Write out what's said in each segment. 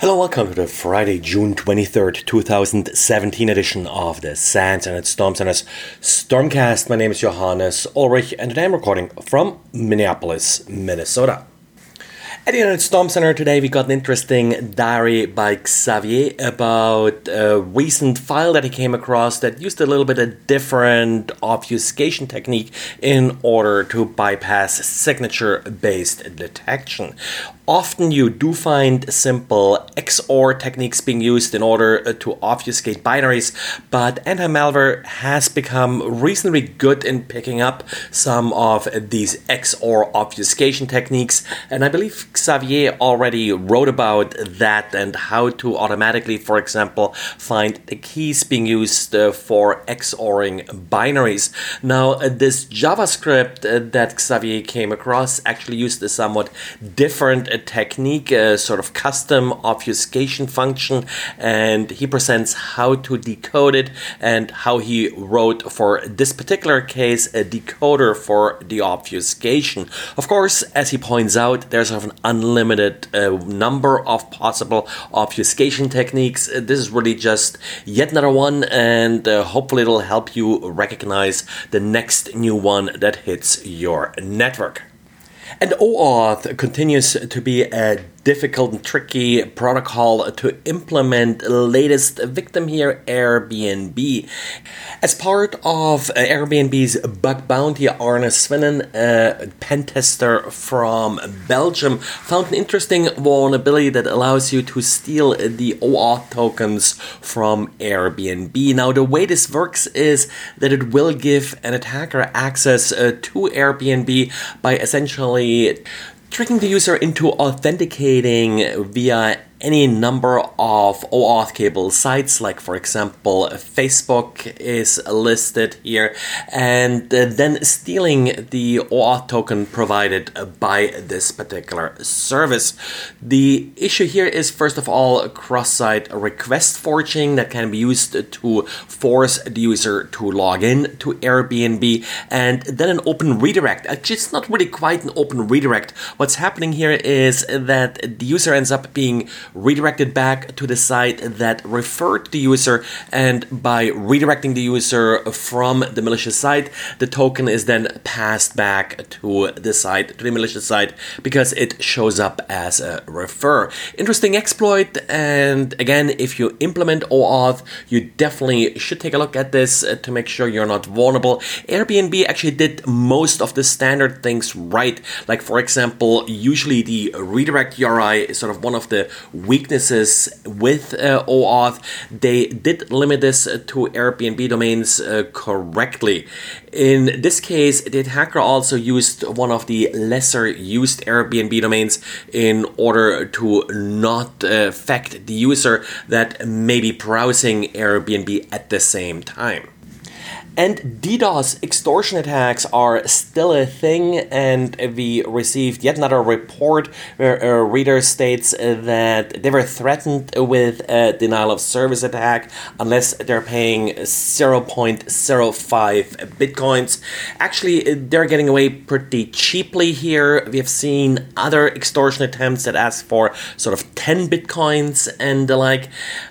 Hello, welcome to the Friday, June 23rd, 2017 edition of the SANS Internet Storm Center's Stormcast. My name is Johannes Ulrich, and today I'm recording from Minneapolis, Minnesota. At the Internet Storm Center today, we got an interesting diary by Xavier about a recent file that he came across that used a little bit of different obfuscation technique in order to bypass signature based detection. Often you do find simple XOR techniques being used in order uh, to obfuscate binaries, but anti-malware has become reasonably good in picking up some of these XOR obfuscation techniques, and I believe Xavier already wrote about that and how to automatically, for example, find the keys being used uh, for XORing binaries. Now, uh, this JavaScript that Xavier came across actually used a somewhat different technique, a sort of custom obfuscation function, and he presents how to decode it and how he wrote for this particular case a decoder for the obfuscation. Of course, as he points out, there's an unlimited uh, number of possible obfuscation techniques. Uh, this is really just yet another one, and uh, hopefully, it'll help you recognize the next new one that hits your network. And OAuth continues to be a difficult and tricky protocol to implement. Latest victim here, Airbnb. As part of uh, Airbnb's bug bounty, Arne Swinnen, a pen tester from Belgium, found an interesting vulnerability that allows you to steal the OAuth tokens from Airbnb. Now, the way this works is that it will give an attacker access uh, to Airbnb by essentially tricking the user into authenticating via any number of OAuth cable sites, like for example, Facebook is listed here, and uh, then stealing the OAuth token provided by this particular service. The issue here is, first of all, cross site request forging that can be used to force the user to log in to Airbnb, and then an open redirect. Actually, it's not really quite an open redirect. What's happening here is that the user ends up being redirected back to the site that referred the user, and by redirecting the user from the malicious site, the token is then passed back to the site, to the malicious site, because it shows up as a refer. Interesting exploit, and again, if you implement OAuth, you definitely should take a look at this to make sure you're not vulnerable. Airbnb actually did most of the standard things right, like for example, usually the redirect URI is sort of one of the weaknesses with uh, OAuth. They did limit this to Airbnb domains uh, correctly. In this case, the hacker also used one of the lesser used Airbnb domains in order to not uh, affect the user that may be browsing Airbnb at the same time. And DDoS extortion attacks are still a thing, and we received yet another report where a reader states uh, that they were threatened with a denial of service attack unless they're paying 0.05 bitcoins. Actually, uh, they're getting away pretty cheaply here. We have seen other extortion attempts that ask for sort of 10 bitcoins and the like.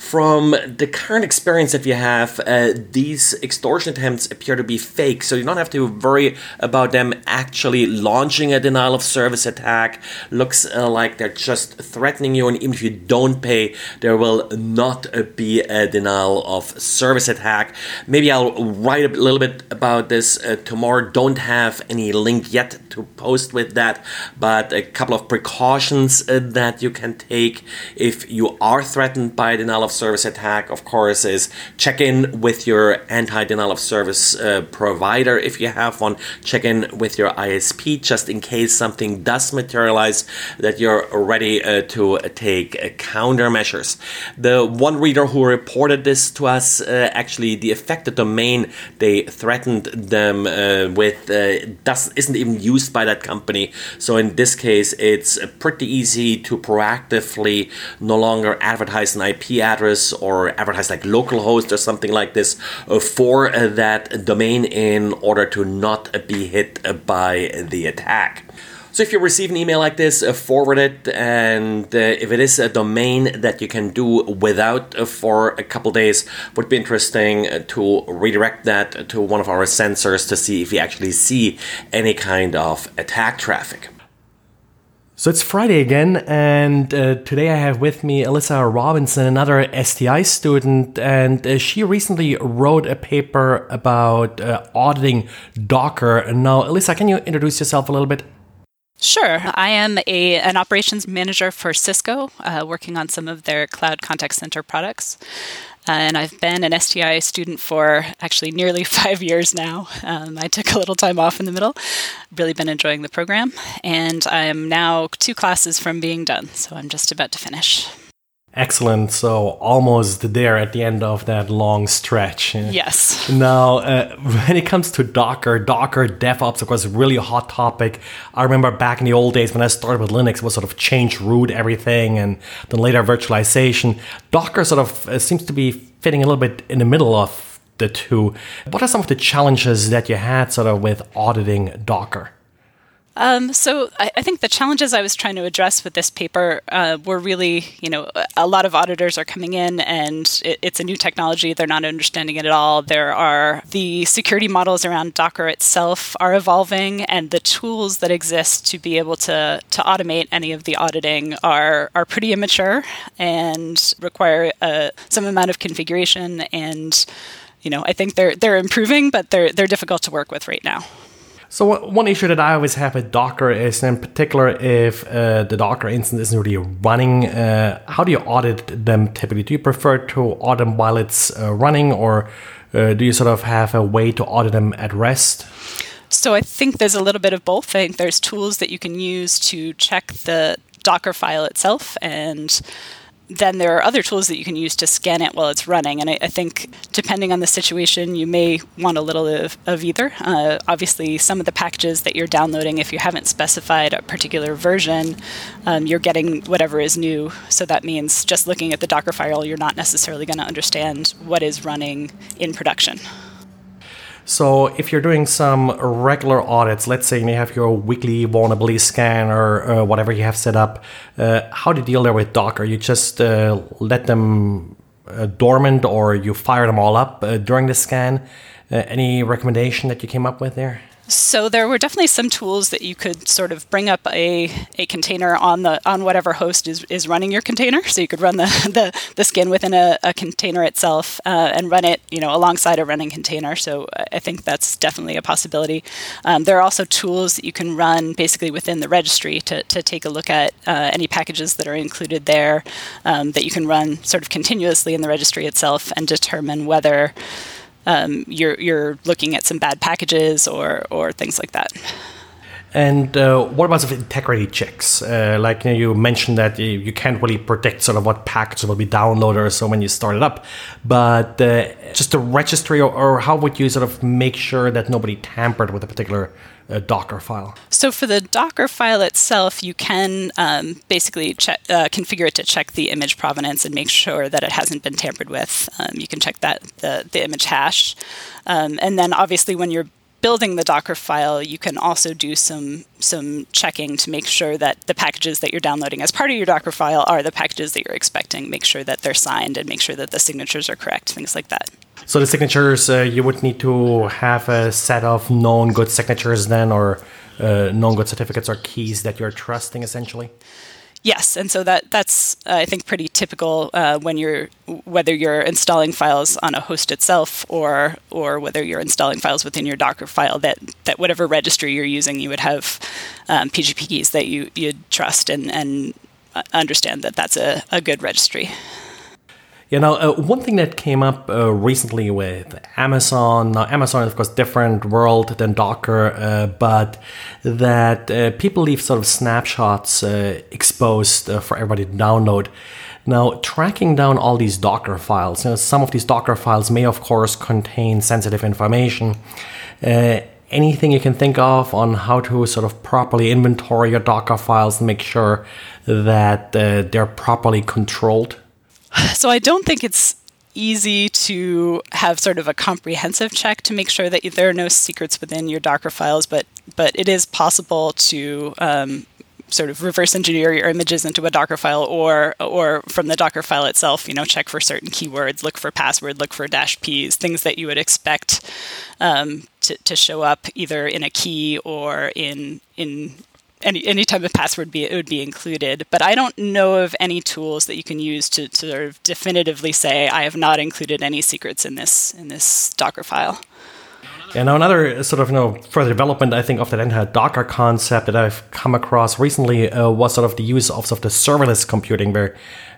From the current experience that we have, uh, these extortion attempts appear to be fake, so you don't have to worry about them actually launching a denial of service attack. Looks uh, like they're just threatening you, and even if you don't pay, there will not uh, be a denial of service attack. Maybe I'll write a little bit about this uh, tomorrow. Don't have any link yet to post with that, but a couple of precautions uh, that you can take if you are threatened by denial of of service attack, of course, is check in with your anti denial of service uh, provider if you have one. Check in with your ISP just in case something does materialize that you're ready uh, to take uh, countermeasures. The one reader who reported this to us, uh, actually, the affected domain they threatened them uh, with uh, does isn't even used by that company. So in this case, it's pretty easy to proactively no longer advertise an IP address address or advertise like localhost or something like this uh, for uh, that domain in order to not be hit by the attack. So if you receive an email like this, uh, forward it, and if it is a domain that you can do without for a couple days, would be interesting to redirect that to one of our sensors to see if we actually see any kind of attack traffic. So it's Friday again, and uh, today I have with me Alyssa Robinson, another STI student, and uh, she recently wrote a paper about uh, auditing Docker. Now, Alyssa, can you introduce yourself a little bit? Sure. I am a, an operations manager for Cisco, uh, working on some of their cloud contact center products. And I've been an STI student for actually nearly five years now. Um, I took a little time off in the middle, really been enjoying the program, and I'm now two classes from being done, so I'm just about to finish. Excellent. So almost there at the end of that long stretch. Yes. Now, uh, when it comes to Docker, Docker DevOps, of course, really a hot topic. I remember back in the old days when I started with Linux, it was sort of change root everything, and then later virtualization. Docker sort of uh, seems to be fitting a little bit in the middle of the two. What are some of the challenges that you had sort of with auditing Docker? Um, so I, I, think the challenges I was trying to address with this paper uh, were really, you know, a lot of auditors are coming in and it, it's a new technology. They're not understanding it at all. There are the security models around Docker itself are evolving, and the tools that exist to be able to to automate any of the auditing are are pretty immature and require uh, some amount of configuration. And you know, I think they're they're improving, but they're they're difficult to work with right now. So one issue that I always have with Docker is, in particular, if uh, the Docker instance isn't really running, uh, how do you audit them typically? Do you prefer to audit them while it's uh, running, or uh, do you sort of have a way to audit them at rest? So I think there's a little bit of both. I think there's tools that you can use to check the Docker file itself and then there are other tools that you can use to scan it while it's running. And I, I think depending on the situation, you may want a little of, of either. Uh, obviously, some of the packages that you're downloading, if you haven't specified a particular version, um, you're getting whatever is new. So that means just looking at the Docker file, you're not necessarily going to understand what is running in production. So if you're doing some regular audits, let's say you have your weekly vulnerability scan or uh, whatever you have set up, uh, how do you deal there with Docker? You just uh, let them uh, dormant or you fire them all up uh, during the scan? Uh, any recommendation that you came up with there? So there were definitely some tools that you could sort of bring up a, a container on the on whatever host is, is running your container. So you could run the, the, the skin within a, a container itself uh, and run it, you know, alongside a running container. So I think that's definitely a possibility. Um, there are also tools that you can run basically within the registry to, to take a look at uh, any packages that are included there um, that you can run sort of continuously in the registry itself and determine whether um, you're you're looking at some bad packages or or things like that. And uh, what about the integrity checks? Uh, like you, know, you, mentioned that you, you, can't really predict sort of what package will be downloaded or so when you start it up, but uh, just the registry or, or, how would you sort of make sure that nobody tampered with a particular uh, Docker file? So for the Docker file itself, you can um, basically check, uh, configure it to check the image provenance and make sure that it hasn't been tampered with. Um, you can check that the, the image hash, um, and then obviously when you're building the Docker file, you can also do some some checking to make sure that the packages that you're downloading as part of your Docker file are the packages that you're expecting. Make sure that they're signed and make sure that the signatures are correct. Things like that. So the signatures, uh, you would need to have a set of known good signatures then, or uh, known good certificates or keys that you're trusting, essentially. Yes, and so that that's uh, I think pretty typical uh, when you're whether you're installing files on a host itself or or whether you're installing files within your Docker file that that whatever registry you're using you would have um, PGP keys that you you'd trust and and understand that that's a, a good registry. You know, uh, one thing that came up uh, recently with Amazon, now Amazon is of course different world than Docker, uh, but that uh, people leave sort of snapshots uh, exposed uh, for everybody to download. Now, tracking down all these Docker files, you know, some of these Docker files may of course contain sensitive information. anything you can think of on how to sort of properly inventory your Docker files and make sure that they're properly controlled? So I don't think it's easy to have sort of a comprehensive check to make sure that there are no secrets within your Docker files, but but it is possible to um, sort of reverse engineer your images into a Docker file, or or from the Docker file itself, you know, check for certain keywords, look for password, look for dash p's, things that you would expect um, to, to show up either in a key or in in any any type of password be it would be included. But I don't know of any tools that you can use to, to sort of definitively say I have not included any secrets in this in this Docker file. Yeah, now another sort of you know further development I think of that entire Docker concept that I've come across recently uh, was sort of the use of, sort of the serverless computing, where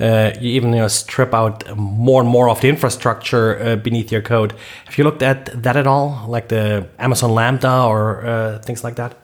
uh, you even you know strip out more and more of the infrastructure uh, beneath your code. Have you looked at that at all, like the Amazon Lambda or uh, things like that?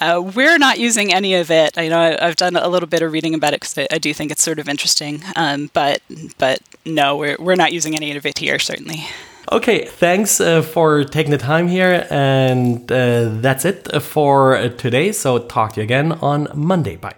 Uh, we're not using any of it. I know I've done a little bit of reading about it because I, I, do think it's sort of interesting. Um, but but no, we're we're not using any of it here. Certainly. Okay, thanks uh, for taking the time here, and uh, that's it for today. So talk to you again on Monday. Bye.